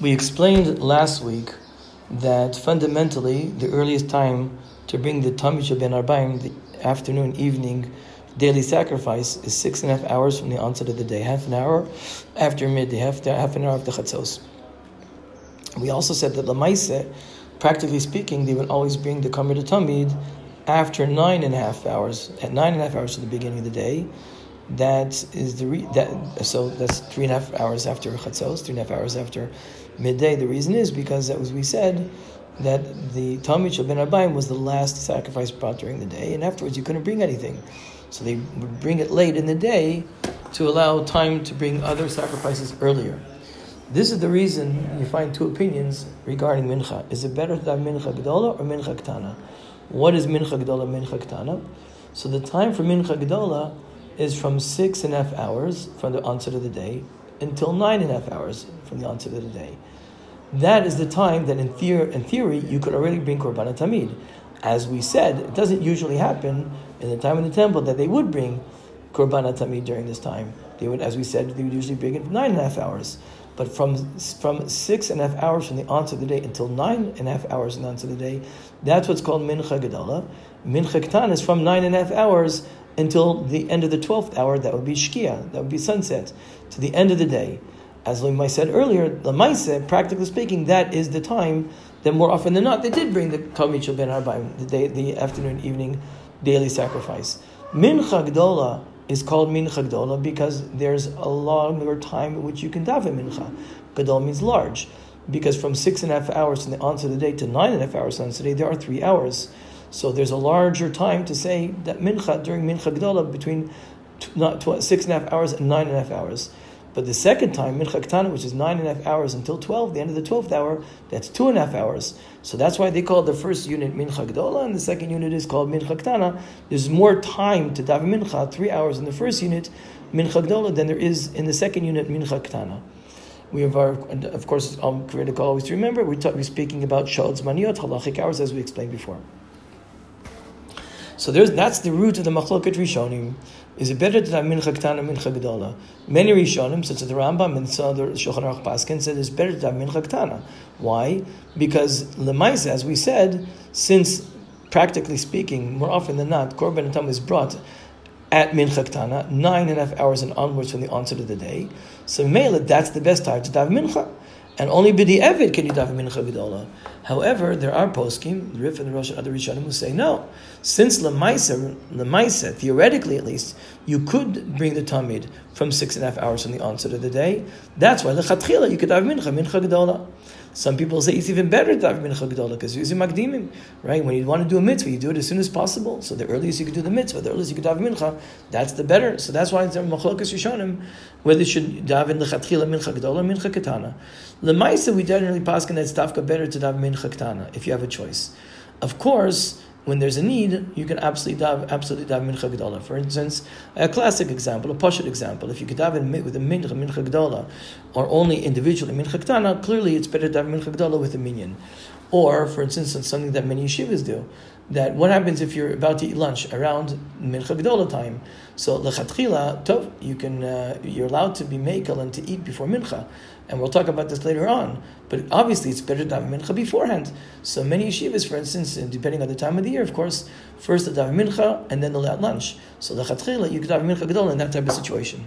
We explained last week that fundamentally the earliest time to bring the Tamid Ben Arbaim, the afternoon, evening, daily sacrifice, is six and a half hours from the onset of the day, half an hour after midday, half, half an hour after Chatzos. We also said that Lamaise, practically speaking, they would always bring the Kamir Tamid after nine and a half hours, at nine and a half hours to the beginning of the day, that is the re- that so that's three and a half hours after chatzos, three and a half hours after midday. The reason is because, as we said, that the Tamid Ben Arbaim was the last sacrifice brought during the day, and afterwards you couldn't bring anything. So they would bring it late in the day to allow time to bring other sacrifices earlier. This is the reason you find two opinions regarding mincha. Is it better to have mincha gedola or mincha ktana? What is mincha gedola, mincha ktana? So the time for mincha gedola is from six and a half hours from the onset of the day until nine and a half hours from the onset of the day. That is the time that in, theory, in theory you could already bring Korban Tamid. As we said, it doesn't usually happen in the time of the temple that they would bring Korban Tamid during this time. They would, as we said, they would usually bring it nine and a half hours. But from from six and a half hours from the onset of the day until nine and a half hours from the onset of the day, that's what's called Mincha Gedola. Mincha Ktan is from nine and a half hours until the end of the 12th hour, that would be Shkia, that would be sunset, to the end of the day. As Lemai said earlier, Lemaise, practically speaking, that is the time that more often than not they did bring the Tamid Ben Arbaim, the day, the afternoon, evening, daily sacrifice. Mincha Gdola is called Mincha Gdola because there's a longer time in which you can daven Mincha. Gadol means large, because from six and a half hours from the onset of the day to nine and a half hours of the day, there are three hours. So there's a larger time to say that mincha during mincha gdola between not six and a half hours and nine and a half hours. But the second time, mincha ktana, which is nine and a half hours until twelve, the end of the twelfth hour, that's two and a half hours. So that's why they call the first unit mincha gdola, and the second unit is called mincha ktana. There's more time to daven mincha, three hours in the first unit, mincha gdola, than there is in the second unit mincha ktana. We have our, of course, um, critical always to remember. We're, we're speaking about shaos zmaniot halachic hours, as we explained before. So that's the root of the machloket rishonim. Is it better to have mincha ktana mincha gedola? Many rishonim, such as the Rambam and some other Shulchan Aruch Paskin, said it's better to have mincha ktana. Why? Because lemaisa, as we said, since practically speaking, more often than not, korban tam is brought at mincha ktana, nine and a half hours and onwards from the onset of the day. So mele, that's the best time to have mincha and only b'dieved can you daven mincha gedola. However, there are poskim, the Rif and the Rosh and other Rishonim who say no. Since lemaisa, lemaisa, theoretically at least, you could bring the tamid from six and a half hours from the onset of the day. That's why lechatchila you could have mincha mincha gedola. Some people say it's even better to have mincha gedola because you're using right? When you want to do a mitzvah, you do it as soon as possible. So the earliest you could do the mitzvah, the earliest you could have mincha, that's the better. So that's why it's machlokas rishonim whether you should daven lechatchila mincha gedola mincha ketana. Lemaisa we generally pass that it's dafka better to daven mincha ketana if you have a choice. Of course when there's a need, you can absolutely daven, absolutely daven mincha gedola. For instance, a classic example, a poshut example, if you could daven with a mincha mincha gedola, or only individually mincha ketana, clearly it's better to daven mincha gedola with a minyan. Or, for instance, it's something that many yeshivas do. That what happens if you're about to eat lunch around mincha gedola time? So lechatchila, tov, you can uh, you're allowed to be mekel and to eat before mincha and we'll talk about this later on. But obviously, it's better to have mincha beforehand. So many yeshivas, for instance, depending on the time of the year, of course, first the daven mincha and then the lunch. So the chatchila, you could have mincha gadol in that type of situation.